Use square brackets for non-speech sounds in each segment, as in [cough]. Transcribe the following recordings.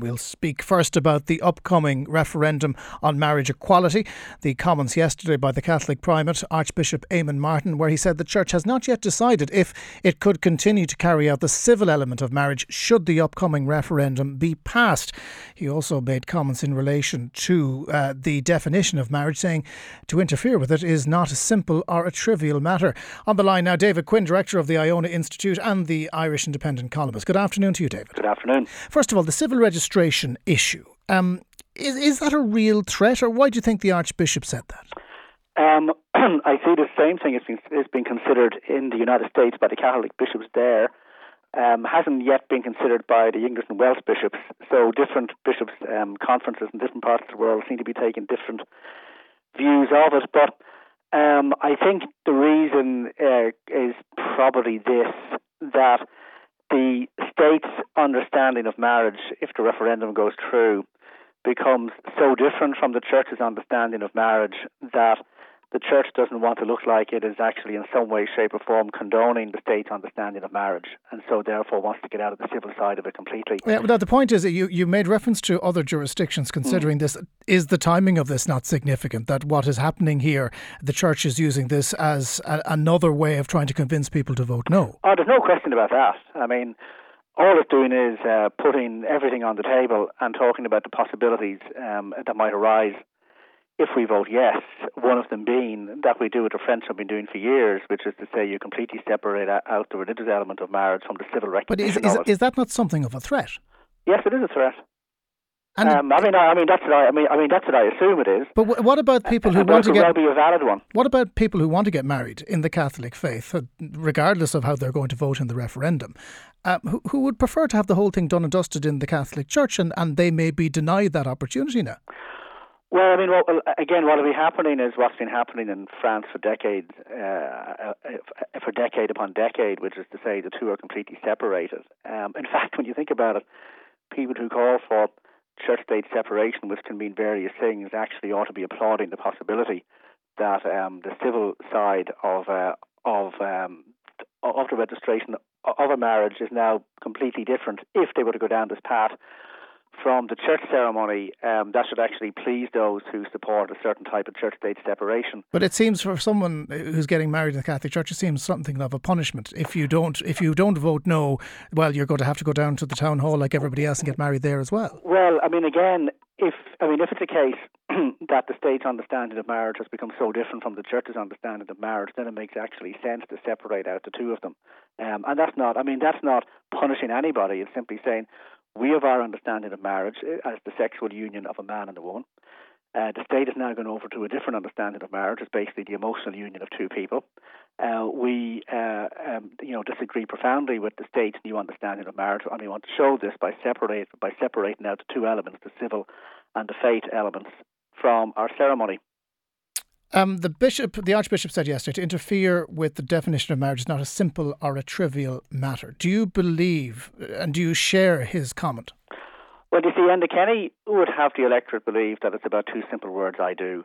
We'll speak first about the upcoming referendum on marriage equality. The comments yesterday by the Catholic Primate, Archbishop Eamon Martin, where he said the Church has not yet decided if it could continue to carry out the civil element of marriage should the upcoming referendum be passed. He also made comments in relation to uh, the definition of marriage, saying to interfere with it is not a simple or a trivial matter. On the line now, David Quinn, Director of the Iona Institute and the Irish Independent Columnist. Good afternoon to you, David. Good afternoon. First of all, the civil registration issue. Um, is, is that a real threat, or why do you think the Archbishop said that? Um, [clears throat] I see the same thing has been considered in the United States by the Catholic bishops there. Um, hasn't yet been considered by the English and Welsh bishops. So different bishops' um, conferences in different parts of the world seem to be taking different views of it. But um, I think the reason uh, is probably this that the state's understanding of marriage, if the referendum goes through, becomes so different from the church's understanding of marriage that the church doesn't want to look like it is actually in some way, shape, or form condoning the state's understanding of marriage, and so therefore wants to get out of the civil side of it completely. Yeah, but the point is that you, you made reference to other jurisdictions considering mm. this. Is the timing of this not significant? That what is happening here, the church is using this as a, another way of trying to convince people to vote no? Oh, there's no question about that. I mean, all it's doing is uh, putting everything on the table and talking about the possibilities um, that might arise if we vote yes, one of them being that we do what the French have been doing for years, which is to say you completely separate out the religious element of marriage from the civil recognition. But is, is, is that not something of a threat? Yes, it is a threat. And um, I mean, I, I mean that's what I, I, mean. I mean that's what I assume it is. But w- what about people who want to get? Well be a valid one. What about people who want to get married in the Catholic faith, uh, regardless of how they're going to vote in the referendum, uh, who, who would prefer to have the whole thing done and dusted in the Catholic Church, and, and they may be denied that opportunity now? Well, I mean, again, what will be happening is what's been happening in France for decades, uh, uh, for decade upon decade, which is to say the two are completely separated. Um, in [laughs] fact, when you think about it, people who call for church-state separation, which can mean various things, actually ought to be applauding the possibility that um, the civil side of uh, of um, of the registration of a marriage is now completely different if they were to go down this path from the church ceremony, um, that should actually please those who support a certain type of church state separation. But it seems for someone who's getting married in the Catholic Church, it seems something of a punishment. If you don't, if you don't vote no, well, you're going to have to go down to the town hall like everybody else and get married there as well. Well, I mean, again, if I mean, if it's a case [clears throat] that the state's understanding of marriage has become so different from the church's understanding of marriage, then it makes actually sense to separate out the two of them. Um, and that's not, I mean, that's not punishing anybody. It's simply saying we have our understanding of marriage eh, as the sexual union of a man and a woman. Uh, the state has now gone over to a different understanding of marriage as basically the emotional union of two people. Uh, we, uh, um, you know, disagree profoundly with the state's new understanding of marriage, and we want to show this by separate by separating out the two elements, the civil and the faith elements, from our ceremony. Um, the bishop, the archbishop, said yesterday to interfere with the definition of marriage is not a simple or a trivial matter. Do you believe and do you share his comment? Well, you see, Enda Kenny would have the electorate believe that it's about two simple words, I do.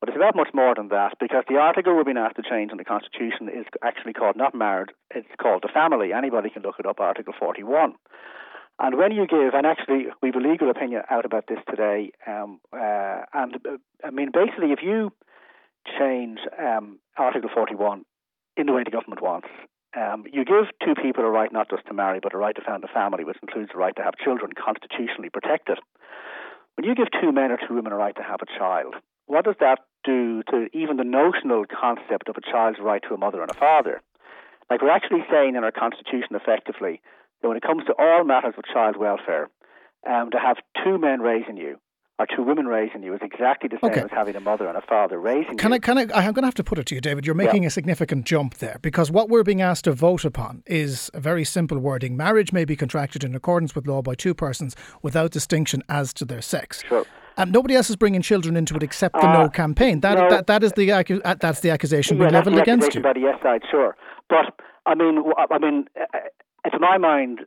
But it's about much more than that because the article we're being asked to change in the Constitution is actually called not marriage, it's called the family. Anybody can look it up, Article 41. And when you give, and actually we have a legal opinion out about this today, um, uh, and uh, I mean, basically, if you change um, Article 41 in the way the government wants. Um, you give two people a right not just to marry, but a right to found a family, which includes the right to have children constitutionally protected. When you give two men or two women a right to have a child, what does that do to even the notional concept of a child's right to a mother and a father? Like we're actually saying in our constitution effectively that when it comes to all matters of child welfare, um, to have two men raising you or two women raising you is exactly the same okay. as having a mother and a father raising can you. I, can I, I'm going to have to put it to you, David. You're making yeah. a significant jump there because what we're being asked to vote upon is a very simple wording. Marriage may be contracted in accordance with law by two persons without distinction as to their sex. Sure. Um, nobody else is bringing children into it except the uh, No campaign. That, no, that that is the uh, that's the accusation yeah, we levelled against you. By the yes side, sure. But I mean, I mean, uh, to my mind,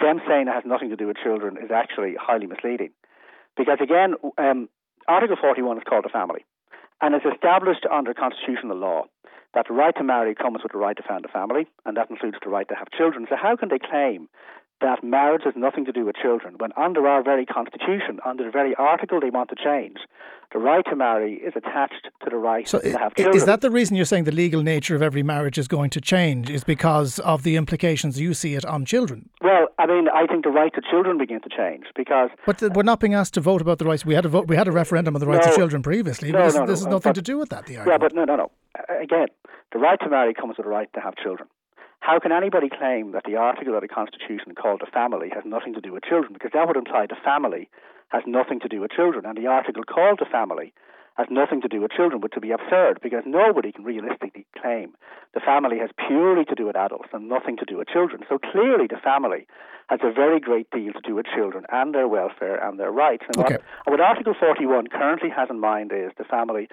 them saying it has nothing to do with children is actually highly misleading, because again, um, Article 41 is called the family, and it's established under constitutional law that the right to marry comes with the right to found a family, and that includes the right to have children. So how can they claim that marriage has nothing to do with children, when under our very constitution, under the very article they want to change, the right to marry is attached to the right so to have children. Is that the reason you're saying the legal nature of every marriage is going to change? Is because of the implications you see it on children? Well, I mean, I think the right to children begin to change because. But we're not being asked to vote about the rights. We had a vote. We had a referendum on the rights no, of children previously. No, this, no, this has nothing but, to do with that. The yeah, but no, no, no. Again, the right to marry comes with the right to have children. How can anybody claim that the article of the Constitution called the family has nothing to do with children? Because that would imply the family has nothing to do with children, and the article called the family has nothing to do with children, but to be absurd because nobody can realistically claim the family has purely to do with adults and nothing to do with children. So clearly, the family has a very great deal to do with children and their welfare and their rights. And okay. what, what Article 41 currently has in mind is the family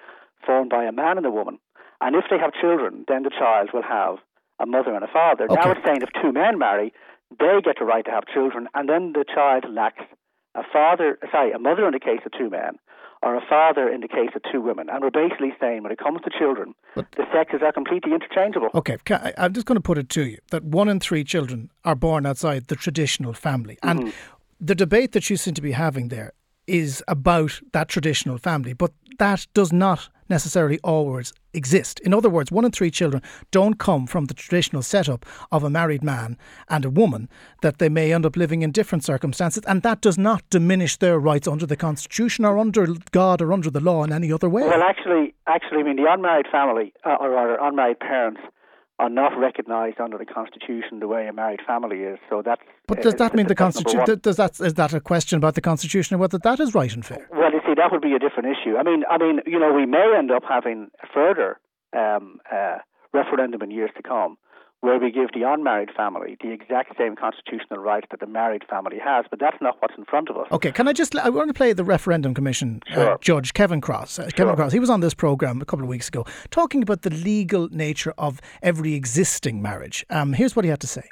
formed by a man and a woman. And if they have children, then the child will have a mother and a father. Okay. Now it's saying if two men marry, they get the right to have children, and then the child lacks a father, sorry, a mother in the case of two men, or a father in the case of two women. And we're basically saying when it comes to children, but, the sexes are completely interchangeable. Okay, I'm just going to put it to you that one in three children are born outside the traditional family. And mm-hmm. the debate that you seem to be having there is about that traditional family, but that does not necessarily always exist. In other words, one in three children don't come from the traditional setup of a married man and a woman, that they may end up living in different circumstances, and that does not diminish their rights under the Constitution or under God or under the law in any other way. Well, actually, actually, I mean, the unmarried family, uh, or rather, unmarried parents, are not recognised under the Constitution the way a married family is. So that's. But does that uh, mean the Constitution? Does that is that a question about the Constitution and whether that is right and fair? Well, see, that would be a different issue. I mean, I mean, you know, we may end up having a further um, uh, referendum in years to come where we give the unmarried family the exact same constitutional rights that the married family has, but that's not what's in front of us. Okay, can I just, I want to play the referendum commission sure. uh, judge, Kevin Cross. Uh, sure. Kevin Cross, he was on this programme a couple of weeks ago talking about the legal nature of every existing marriage. Um, here's what he had to say.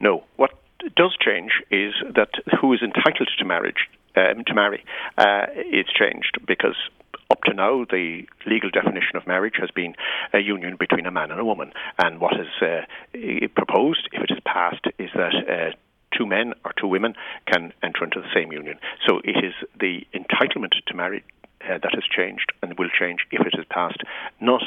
No, what does change is that who is entitled to marriage, um, to marry, uh, is changed because up to now, the legal definition of marriage has been a union between a man and a woman. And what is uh, proposed, if it is passed, is that uh, two men or two women can enter into the same union. So it is the entitlement to marry uh, that has changed and will change if it is passed, not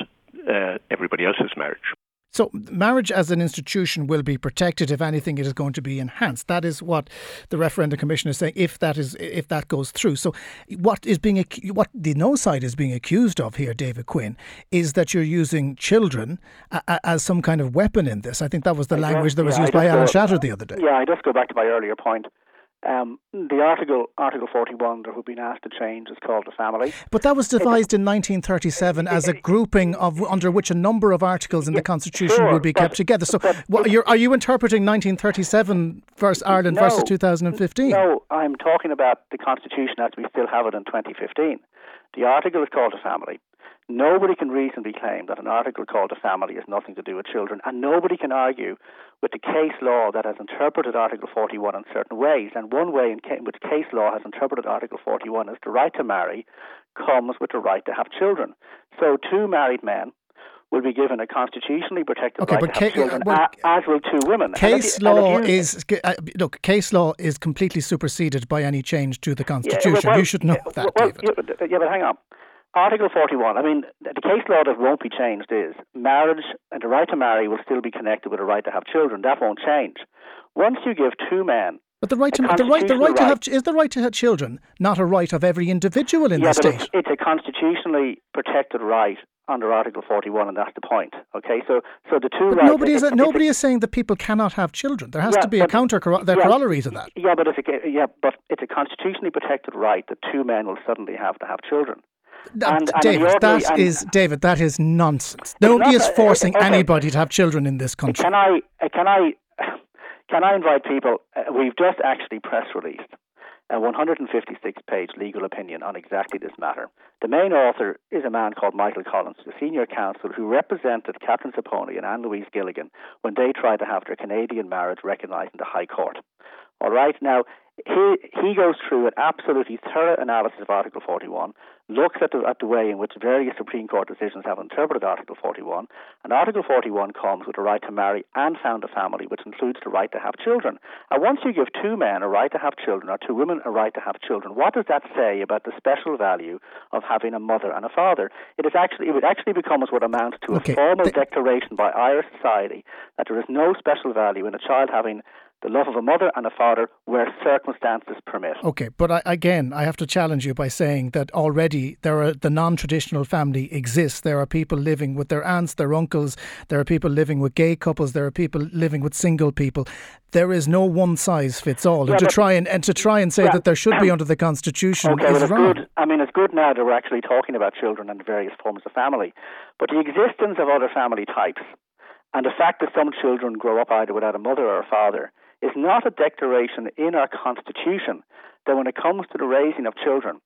uh, everybody else's marriage. So, marriage as an institution will be protected. If anything, it is going to be enhanced. That is what the referendum commission is saying. If that is, if that goes through, so what is being, what the no side is being accused of here, David Quinn, is that you're using children a, as some kind of weapon in this. I think that was the I language guess, that was yeah, used by just Alan go- Shatter the other day. Yeah, I just go back to my earlier point. Um, the article, Article 41, that we've been asked to change is called the family. But that was devised in 1937 as a grouping of under which a number of articles in the Constitution sure, would be kept together. So, but what, you're, are you interpreting 1937 versus Ireland No. versus 2015? No, I'm talking about the Constitution as we still have it in 2015. The article is called the family. Nobody can reasonably claim that an article called a family has nothing to do with children, and nobody can argue with the case law that has interpreted Article 41 in certain ways. And one way in which case law has interpreted Article 41 is the right to marry comes with the right to have children. So two married men will be given a constitutionally protected Okay, right but to have ca- children, well, as will two women. Case you- law is uh, look. Case law is completely superseded by any change to the Yeah, Constitution. well, you should know yeah, that, well, David. Yeah, but hang on. Article 41, I mean, the case law that won't be changed is marriage and the right to marry will still be connected with the right to have children. That won't change. Once you give two men. But the right to the right the right to constitutional have is the right to have children not a right of every individual in yeah, the state. it's, it's a constitutionally protected right under Article 41, and that's the point. Okay, so so the two But rights. nobody is it's a- nobody is saying that people cannot have children. There has Yeah, to be a counter yeah. corollary to that. Yeah, but it's a, yeah, but it's a constitutionally protected right that two men will suddenly have to have children. Uh, And- and David, that and- is David. That is nonsense. Nobody not- is forcing anybody to have children in this country. Can I? uh, Can I? [sighs] Can I invite people? Uh, we've just actually press released a 156 page legal opinion on exactly this matter. The main author is a man called Michael Collins, the senior counsel who represented Katherine Zappone and Ann Louise Gilligan when they tried to have their Canadian marriage recognised in the High Court. All right. Now, he, he goes through an absolutely thorough analysis of Article 41, looks at the, at the way in which various Supreme Court decisions have interpreted Article 41, and Article 41 comes with a right to marry and found a family, which includes the right to have children. And once you give two men a right to have children or two women a right to have children, what does that say about the special value of having a mother and a father? It is actually it would actually becomes what amounts to okay. a formal the- declaration by Irish society that there is no special value in a child having the love of a mother and a father where circumstances permit. Okay, but I, again, I have to challenge you by saying that already there are the non-traditional family exists. There are people living with their aunts, their uncles. There are people living with gay couples. There are people living with single people. There is no one size fits all. Yeah, and to try and, and to try and say yeah. that there should be [clears throat] under the constitution okay, is well, it's wrong. Good. I mean, it's good now that we're actually talking about children and various forms of family, but the existence of other family types and the fact that some children grow up either without a mother or a father is not a declaration in our Constitution that when it comes to the raising of children,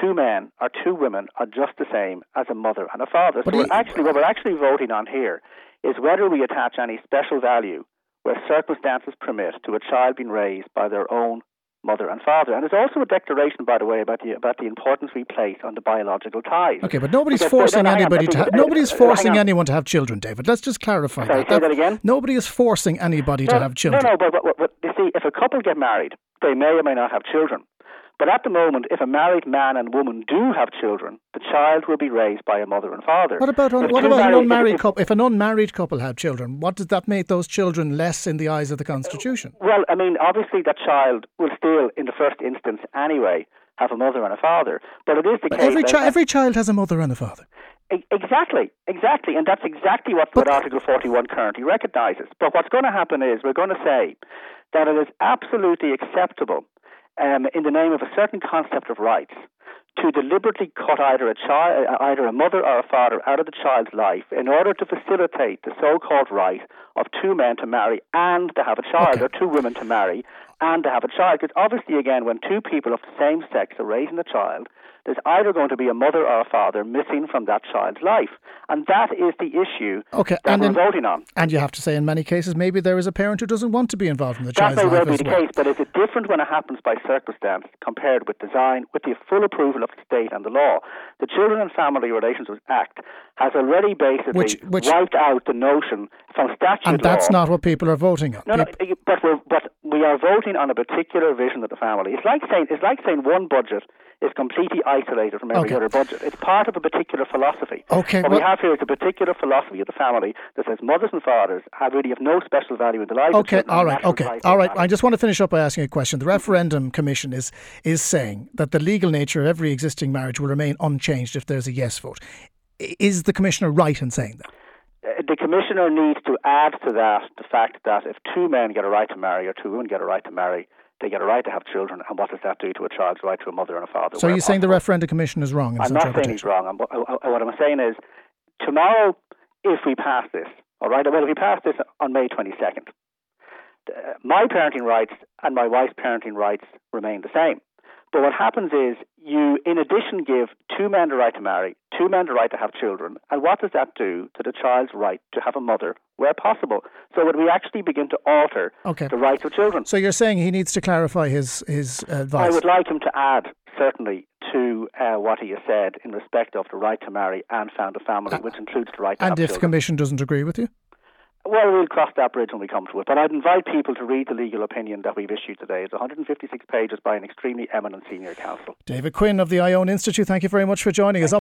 two men or two women are just the same as a mother and a father. So we're actually what we're actually voting on here is whether we attach any special value where circumstances permit to a child being raised by their own mother and father. And there's also a declaration, by the way, about the about the importance we place on the biological ties. Okay, but nobody's because forcing anybody to ha- nobody's forcing anyone to have children, David. Let's just clarify Sorry, that. Say that again. Nobody is forcing anybody no, to have children. No, no, but, but, but you see, if a couple get married, they may or may not have children. But at the moment, if a married man and woman do have children, the child will be raised by a mother and father. What about un, what about an unmarried couple? If an unmarried couple had children, what does that make those children less in the eyes of the Constitution? Well, I mean, obviously that child will still, in the first instance anyway, have a mother and a father. But it is the but case. Every, chi- every child has a mother and a father. Exactly, exactly, and that's exactly what, what Article 41 currently recognises. But what's going to happen is we're going to say that it is absolutely acceptable um, in the name of a certain concept of rights, to deliberately cut either a child, either a mother or a father out of the child's life in order to facilitate the so-called right of two men to marry and to have a child, okay. or two women to marry and to have a child. Because obviously, again, when two people of the same sex are raising a child, there's either going to be a mother or a father missing from that child's life. And that is the issue okay, that and we're in, voting on. And you have to say, in many cases, maybe there is a parent who doesn't want to be involved in the that child's life. That may well be the well. case, but is it different when it happens by circumstance compared with design, with the full approval of the state and the law? The Children and Family Relations Act has already basically which, which, wiped out the notion from statute And that's law. not what people are voting on. No, no, but, we're, but we are voting on a particular vision of the family. It's like saying, it's like saying one budget is completely isolated from every okay. other budget. It's part of a particular philosophy. Okay, what well, we have here is a particular philosophy of the family that says mothers and fathers have really have no special value in the lives okay, all right, okay, all right. I just want to finish up by asking a question. The referendum commission is is saying that the legal nature of every existing marriage will remain unchanged if there's a yes vote. Is the commissioner right in saying that? Uh, the commissioner needs to add to that the fact that if two men get a right to marry or two women get a right to marry, they get a right to have children, and what does that do to a child's right to a mother and a father? So you're saying the referendum commission is wrong? I'm not saying he's wrong. I'm, uh, uh, what I'm saying is, tomorrow, if we pass this, all right, well, if we pass this on May 22nd, my parenting rights and my wife's parenting rights remain the same. But what happens is you, in addition, give two men the right to marry, two men the right to have children. And what does that do to the child's right to have a mother where possible? So would we actually begin to alter okay. the rights of children? So you're saying he needs to clarify his, his advice? I would like him to add, certainly, to uh, what he has said in respect of the right to marry and found a family, uh, which includes the right to and if children. the Commission doesn't agree with you? Well, we'll cross that bridge when we come to it. But I'd invite people to read the legal opinion that we've issued today. It's 156 pages by an extremely eminent senior counsel. David Quinn of the Iona Institute, thank you very much for joining us.